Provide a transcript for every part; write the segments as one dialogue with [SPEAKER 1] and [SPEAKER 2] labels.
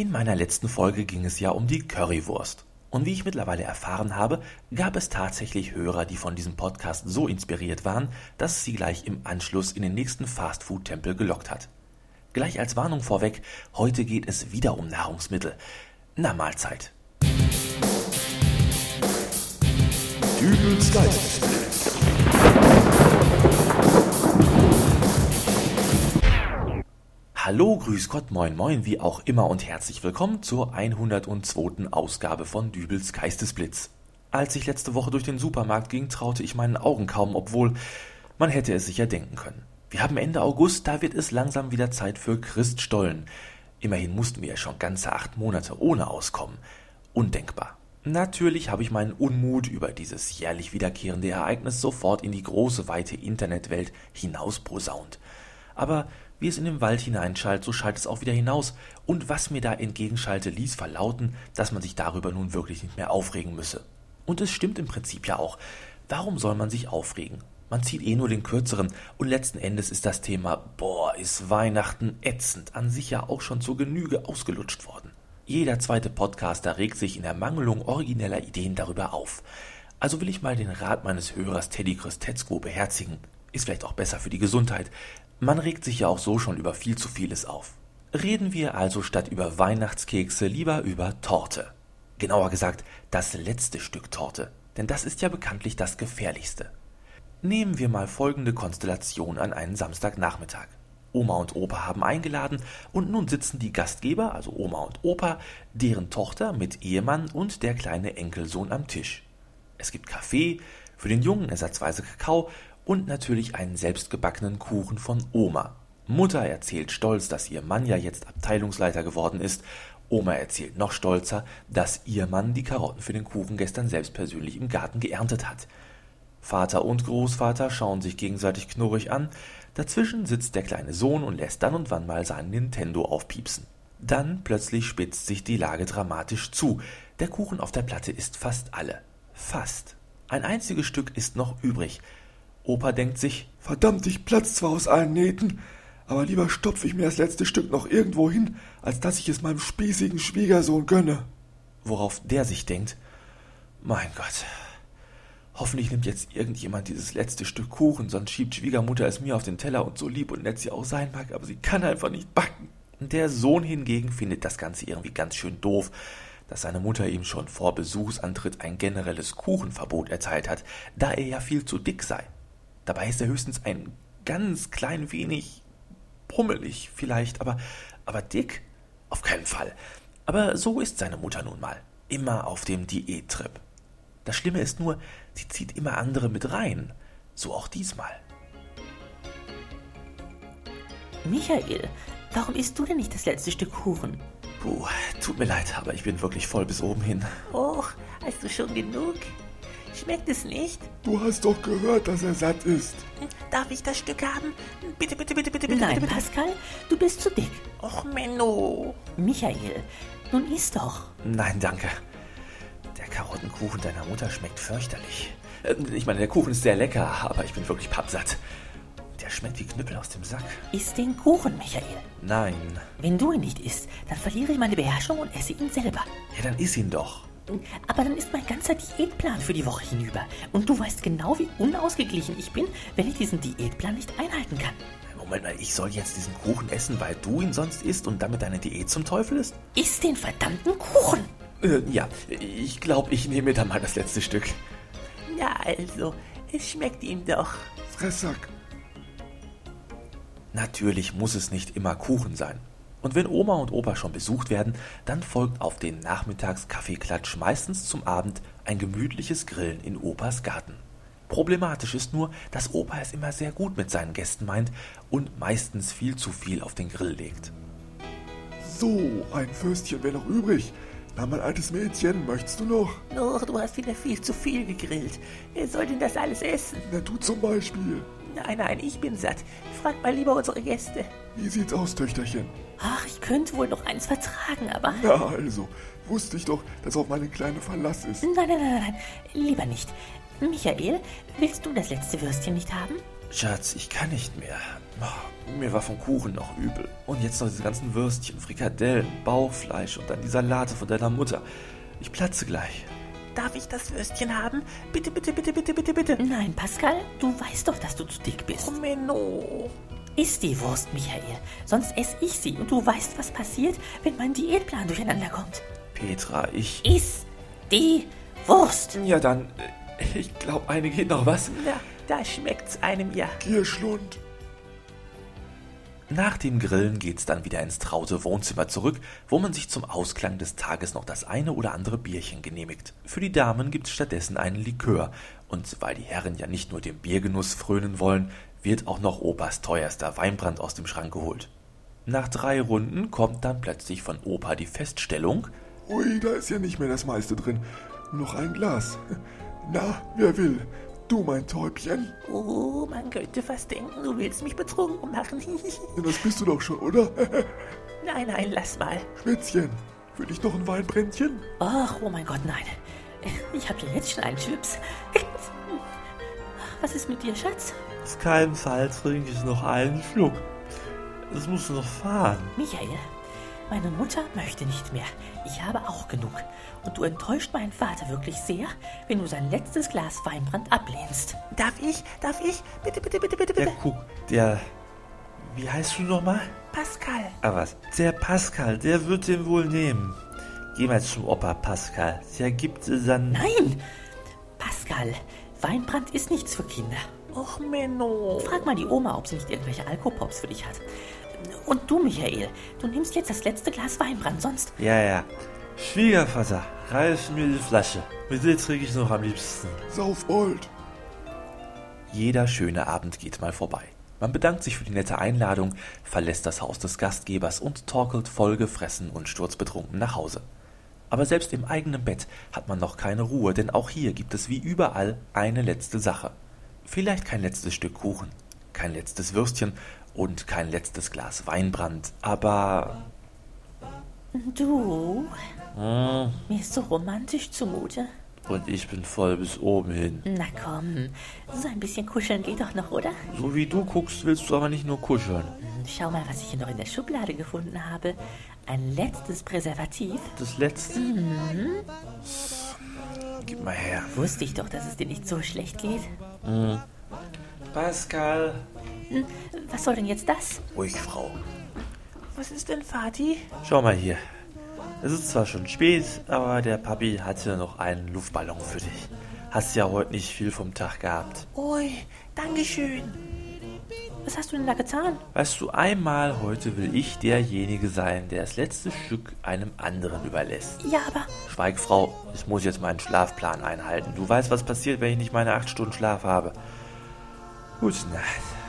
[SPEAKER 1] In meiner letzten Folge ging es ja um die Currywurst. Und wie ich mittlerweile erfahren habe, gab es tatsächlich Hörer, die von diesem Podcast so inspiriert waren, dass es sie gleich im Anschluss in den nächsten Fastfood-Tempel gelockt hat. Gleich als Warnung vorweg, heute geht es wieder um Nahrungsmittel. Na Mahlzeit. Dübels Geistesblitz. Hallo, grüß Gott, moin moin, wie auch immer und herzlich willkommen zur 102. Ausgabe von Dübels Geistesblitz. Als ich letzte Woche durch den Supermarkt ging, traute ich meinen Augen kaum, obwohl man hätte es sich ja denken können. Wir haben Ende August, da wird es langsam wieder Zeit für Christstollen. Immerhin mussten wir ja schon ganze acht Monate ohne auskommen. Undenkbar. Natürlich habe ich meinen Unmut über dieses jährlich wiederkehrende Ereignis sofort in die große, weite Internetwelt hinausposaunt. Aber wie es in den Wald hineinschallt, so schallt es auch wieder hinaus, und was mir da entgegenschallte, ließ verlauten, dass man sich darüber nun wirklich nicht mehr aufregen müsse. Und es stimmt im Prinzip ja auch. Warum soll man sich aufregen? Man zieht eh nur den kürzeren, und letzten Endes ist das Thema, boah, ist Weihnachten ätzend, an sich ja auch schon zur Genüge ausgelutscht worden. Jeder zweite Podcaster regt sich in der Mangelung origineller Ideen darüber auf. Also will ich mal den Rat meines Hörers Teddy Christetzko beherzigen. Ist vielleicht auch besser für die Gesundheit. Man regt sich ja auch so schon über viel zu vieles auf. Reden wir also statt über Weihnachtskekse lieber über Torte. Genauer gesagt, das letzte Stück Torte. Denn das ist ja bekanntlich das gefährlichste. Nehmen wir mal folgende Konstellation an einen Samstagnachmittag. Oma und Opa haben eingeladen und nun sitzen die Gastgeber, also Oma und Opa, deren Tochter mit Ehemann und der kleine Enkelsohn am Tisch. Es gibt Kaffee, für den Jungen ersatzweise Kakao und natürlich einen selbstgebackenen Kuchen von Oma. Mutter erzählt stolz, dass ihr Mann ja jetzt Abteilungsleiter geworden ist. Oma erzählt noch stolzer, dass ihr Mann die Karotten für den Kuchen gestern selbst persönlich im Garten geerntet hat. Vater und Großvater schauen sich gegenseitig knurrig an, Dazwischen sitzt der kleine Sohn und lässt dann und wann mal seinen Nintendo aufpiepsen. Dann plötzlich spitzt sich die Lage dramatisch zu. Der Kuchen auf der Platte ist fast alle. Fast. Ein einziges Stück ist noch übrig. Opa denkt sich,
[SPEAKER 2] verdammt, ich platz zwar aus allen Nähten, aber lieber stopfe ich mir das letzte Stück noch irgendwo hin, als dass ich es meinem spießigen Schwiegersohn gönne.
[SPEAKER 1] Worauf der sich denkt, mein Gott, Hoffentlich nimmt jetzt irgendjemand dieses letzte Stück Kuchen, sonst schiebt Schwiegermutter es mir auf den Teller und so lieb und nett sie auch sein mag, aber sie kann einfach nicht backen. Der Sohn hingegen findet das Ganze irgendwie ganz schön doof, dass seine Mutter ihm schon vor Besuchsantritt ein generelles Kuchenverbot erteilt hat, da er ja viel zu dick sei. Dabei ist er höchstens ein ganz klein wenig pummelig vielleicht, aber, aber dick? Auf keinen Fall. Aber so ist seine Mutter nun mal. Immer auf dem Diättrip. Das Schlimme ist nur, sie zieht immer andere mit rein. So auch diesmal.
[SPEAKER 3] Michael, warum isst du denn nicht das letzte Stück Kuchen?
[SPEAKER 1] Puh, tut mir leid, aber ich bin wirklich voll bis oben hin.
[SPEAKER 3] Och, hast du schon genug? Schmeckt es nicht?
[SPEAKER 2] Du hast doch gehört, dass er satt ist.
[SPEAKER 3] Darf ich das Stück haben? Bitte, bitte, bitte, bitte, bitte. Nein, bitte, bitte. Pascal, du bist zu dick.
[SPEAKER 1] Och, Menno.
[SPEAKER 3] Michael, nun isst doch.
[SPEAKER 1] Nein, danke. Der Karottenkuchen deiner Mutter schmeckt fürchterlich. Äh, ich meine, der Kuchen ist sehr lecker, aber ich bin wirklich pappsatt. Der schmeckt wie Knüppel aus dem Sack.
[SPEAKER 3] Iss den Kuchen, Michael.
[SPEAKER 1] Nein.
[SPEAKER 3] Wenn du ihn nicht isst, dann verliere ich meine Beherrschung und esse ihn selber.
[SPEAKER 1] Ja, dann iss ihn doch.
[SPEAKER 3] Aber dann ist mein ganzer Diätplan für die Woche hinüber. Und du weißt genau, wie unausgeglichen ich bin, wenn ich diesen Diätplan nicht einhalten kann.
[SPEAKER 1] Moment mal, ich soll jetzt diesen Kuchen essen, weil du ihn sonst isst und damit deine Diät zum Teufel ist?
[SPEAKER 3] Iss den verdammten Kuchen!
[SPEAKER 1] Äh, ja, ich glaube, ich nehme dann mal das letzte Stück.
[SPEAKER 3] Ja, also, es schmeckt ihm doch.
[SPEAKER 2] Fressack.
[SPEAKER 1] Natürlich muss es nicht immer Kuchen sein. Und wenn Oma und Opa schon besucht werden, dann folgt auf den Nachmittagskaffeeklatsch meistens zum Abend ein gemütliches Grillen in Opas Garten. Problematisch ist nur, dass Opa es immer sehr gut mit seinen Gästen meint und meistens viel zu viel auf den Grill legt.
[SPEAKER 2] So, ein Fürstchen wäre noch übrig. Na, mein altes Mädchen, möchtest du noch?
[SPEAKER 3] Noch, du hast wieder viel zu viel gegrillt. Wer soll denn das alles essen?
[SPEAKER 2] Na, du zum Beispiel.
[SPEAKER 3] Nein, nein, ich bin satt. Frag mal lieber unsere Gäste.
[SPEAKER 2] Wie sieht's aus, Töchterchen?
[SPEAKER 3] Ach, ich könnte wohl noch eins vertragen, aber...
[SPEAKER 2] Na also, wusste ich doch, dass auf meine kleine Verlass ist.
[SPEAKER 3] Nein, nein, nein, nein, lieber nicht. Michael, willst du das letzte Würstchen nicht haben?
[SPEAKER 1] Schatz, ich kann nicht mehr. Mir war vom Kuchen noch übel. Und jetzt noch diese ganzen Würstchen, Frikadellen, Bauchfleisch und dann die Salate von deiner Mutter. Ich platze gleich.
[SPEAKER 3] Darf ich das Würstchen haben? Bitte, bitte, bitte, bitte, bitte, bitte. Nein, Pascal, du weißt doch, dass du zu dick bist.
[SPEAKER 1] Oh, Menno.
[SPEAKER 3] Iss die Wurst, Michael. Sonst esse ich sie. Und du weißt, was passiert, wenn mein Diätplan durcheinander kommt.
[SPEAKER 1] Petra, ich...
[SPEAKER 3] Iss die Wurst.
[SPEAKER 1] Ja, dann... äh, Ich glaube, eine geht noch, was?
[SPEAKER 3] Na, da schmeckt's einem ja.
[SPEAKER 2] Gierschlund.
[SPEAKER 1] Nach dem Grillen geht's dann wieder ins traute Wohnzimmer zurück, wo man sich zum Ausklang des Tages noch das eine oder andere Bierchen genehmigt. Für die Damen gibt's stattdessen einen Likör, und weil die Herren ja nicht nur dem Biergenuss frönen wollen, wird auch noch Opas teuerster Weinbrand aus dem Schrank geholt. Nach drei Runden kommt dann plötzlich von Opa die Feststellung,
[SPEAKER 2] Ui, da ist ja nicht mehr das meiste drin. Noch ein Glas. Na, wer will? Du, mein Täubchen?
[SPEAKER 3] Oh, man könnte fast denken, du willst mich betrunken machen.
[SPEAKER 2] Ja, das bist du doch schon, oder?
[SPEAKER 3] nein, nein, lass mal.
[SPEAKER 2] Schwitzchen, für dich noch ein Weinbrändchen?
[SPEAKER 3] Ach, oh mein Gott, nein. Ich habe ja jetzt schon einen Schwips. Was ist mit dir, Schatz?
[SPEAKER 1] auf keinen Fall trinke ich noch einen Schluck. Es muss noch fahren.
[SPEAKER 3] Michael, meine Mutter möchte nicht mehr. Ich habe auch genug. Und du enttäuscht meinen Vater wirklich sehr, wenn du sein letztes Glas Weinbrand ablehnst. Darf ich? Darf ich? Bitte, bitte, bitte, bitte, bitte.
[SPEAKER 1] guck, der... Wie heißt du nochmal?
[SPEAKER 3] Pascal.
[SPEAKER 1] Ah, was? Der Pascal, der wird den wohl nehmen. Geh mal zum Opa Pascal. Der gibt dann...
[SPEAKER 3] Nein! Pascal, Weinbrand ist nichts für Kinder.
[SPEAKER 1] Och, Menno.
[SPEAKER 3] Frag mal die Oma, ob sie nicht irgendwelche Alkopops für dich hat. Und du, Michael, du nimmst jetzt das letzte Glas Weinbrand, sonst...
[SPEAKER 1] Ja, ja. Schwiegervater, reiß mir die Flasche. Mit dir trinke ich noch am liebsten.
[SPEAKER 2] Sauf Old.
[SPEAKER 1] Jeder schöne Abend geht mal vorbei. Man bedankt sich für die nette Einladung, verlässt das Haus des Gastgebers und torkelt vollgefressen und sturzbetrunken nach Hause. Aber selbst im eigenen Bett hat man noch keine Ruhe, denn auch hier gibt es wie überall eine letzte Sache. Vielleicht kein letztes Stück Kuchen, kein letztes Würstchen und kein letztes Glas Weinbrand, aber
[SPEAKER 3] Du,
[SPEAKER 1] hm,
[SPEAKER 3] mir ist so romantisch zumute.
[SPEAKER 1] und ich bin voll bis oben hin.
[SPEAKER 3] Na komm, so ein bisschen kuscheln geht doch noch, oder?
[SPEAKER 1] So wie du guckst, willst du aber nicht nur kuscheln.
[SPEAKER 3] Schau mal, was ich hier noch in der Schublade gefunden habe. Ein letztes Präservativ.
[SPEAKER 1] Das letzte? Gib mal her.
[SPEAKER 3] Wusste ich doch, dass es dir nicht so schlecht geht.
[SPEAKER 1] Pascal.
[SPEAKER 3] Was soll denn jetzt das?
[SPEAKER 1] Ruhig, Frau.
[SPEAKER 3] Was ist denn, Vati?
[SPEAKER 1] Schau mal hier. Es ist zwar schon spät, aber der Papi hatte noch einen Luftballon für dich. Hast ja heute nicht viel vom Tag gehabt.
[SPEAKER 3] Ui, Dankeschön. Was hast du denn da getan?
[SPEAKER 1] Weißt du, einmal heute will ich derjenige sein, der das letzte Stück einem anderen überlässt.
[SPEAKER 3] Ja, aber
[SPEAKER 1] Schweig, Frau, ich muss jetzt meinen Schlafplan einhalten. Du weißt, was passiert, wenn ich nicht meine acht Stunden Schlaf habe. Gute Nacht.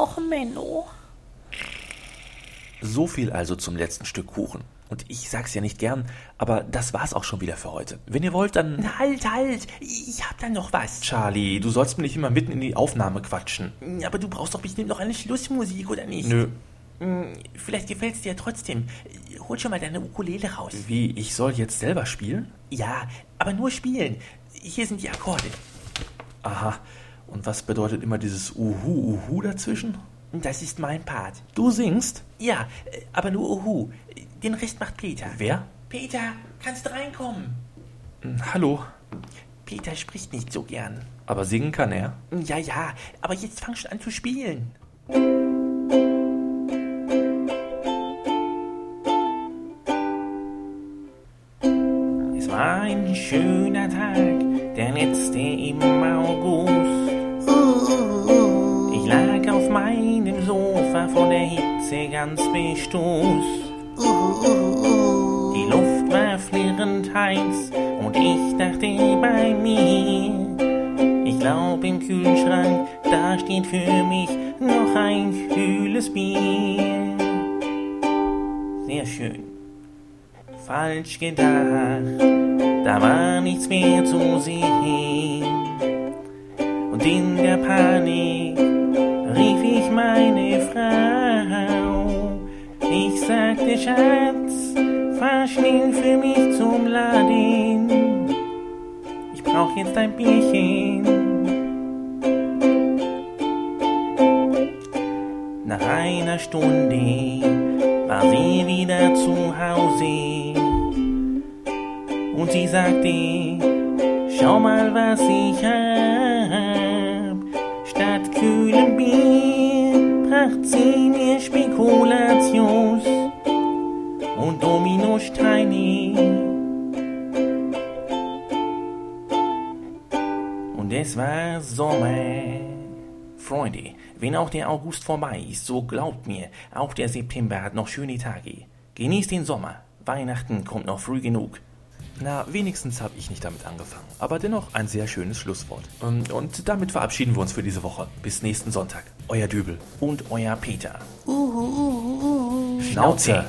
[SPEAKER 3] Och, Menno.
[SPEAKER 1] So viel also zum letzten Stück Kuchen. Und ich sag's ja nicht gern, aber das war's auch schon wieder für heute. Wenn ihr wollt, dann.
[SPEAKER 3] Halt, halt. Ich hab da noch was.
[SPEAKER 1] Charlie, du sollst mir nicht immer mitten in die Aufnahme quatschen.
[SPEAKER 3] Aber du brauchst doch bestimmt noch eine Schlussmusik, oder nicht?
[SPEAKER 1] Nö.
[SPEAKER 3] Hm, Vielleicht gefällt's dir ja trotzdem. Hol schon mal deine Ukulele raus.
[SPEAKER 1] Wie, ich soll jetzt selber spielen?
[SPEAKER 3] Ja, aber nur spielen. Hier sind die Akkorde.
[SPEAKER 1] Aha. Und was bedeutet immer dieses Uhu, Uhu dazwischen?
[SPEAKER 3] Das ist mein Part.
[SPEAKER 1] Du singst?
[SPEAKER 3] Ja, äh, aber nur Uhu. Den Rest macht Peter.
[SPEAKER 1] Wer?
[SPEAKER 3] Peter, kannst du reinkommen?
[SPEAKER 1] Hm, Hallo.
[SPEAKER 3] Peter spricht nicht so gern.
[SPEAKER 1] Aber singen kann er.
[SPEAKER 3] Ja, ja, aber jetzt fang schon an zu spielen.
[SPEAKER 4] Es war ein schöner Tag, der letzte im August. Ganz bestoßt. Die Luft war flirrend heiß und ich dachte bei mir, ich glaub im Kühlschrank, da steht für mich noch ein kühles Bier. Sehr schön falsch gedacht, da war nichts mehr zu sehen. Und in der Panik rief ich meine Frau. Sagte, Schatz, fahr schnell für mich zum Laden. Ich brauch
[SPEAKER 5] jetzt ein Bierchen. Nach einer Stunde war sie wieder zu Hause und sie sagte, schau mal, was ich hab. Statt kühlem Bier bracht sie mir Spekulatius und Dominosteine. Und es war Sommer. Freunde, wenn auch der August vorbei ist, so glaubt mir, auch der September hat noch schöne Tage. Genießt den Sommer. Weihnachten kommt noch früh genug.
[SPEAKER 1] Na, wenigstens habe ich nicht damit angefangen. Aber dennoch ein sehr schönes Schlusswort. Ähm, Und damit verabschieden wir uns für diese Woche. Bis nächsten Sonntag. Euer Dübel.
[SPEAKER 5] Und euer Peter.
[SPEAKER 3] Uhu, uhu, uhu.
[SPEAKER 1] Schnauze.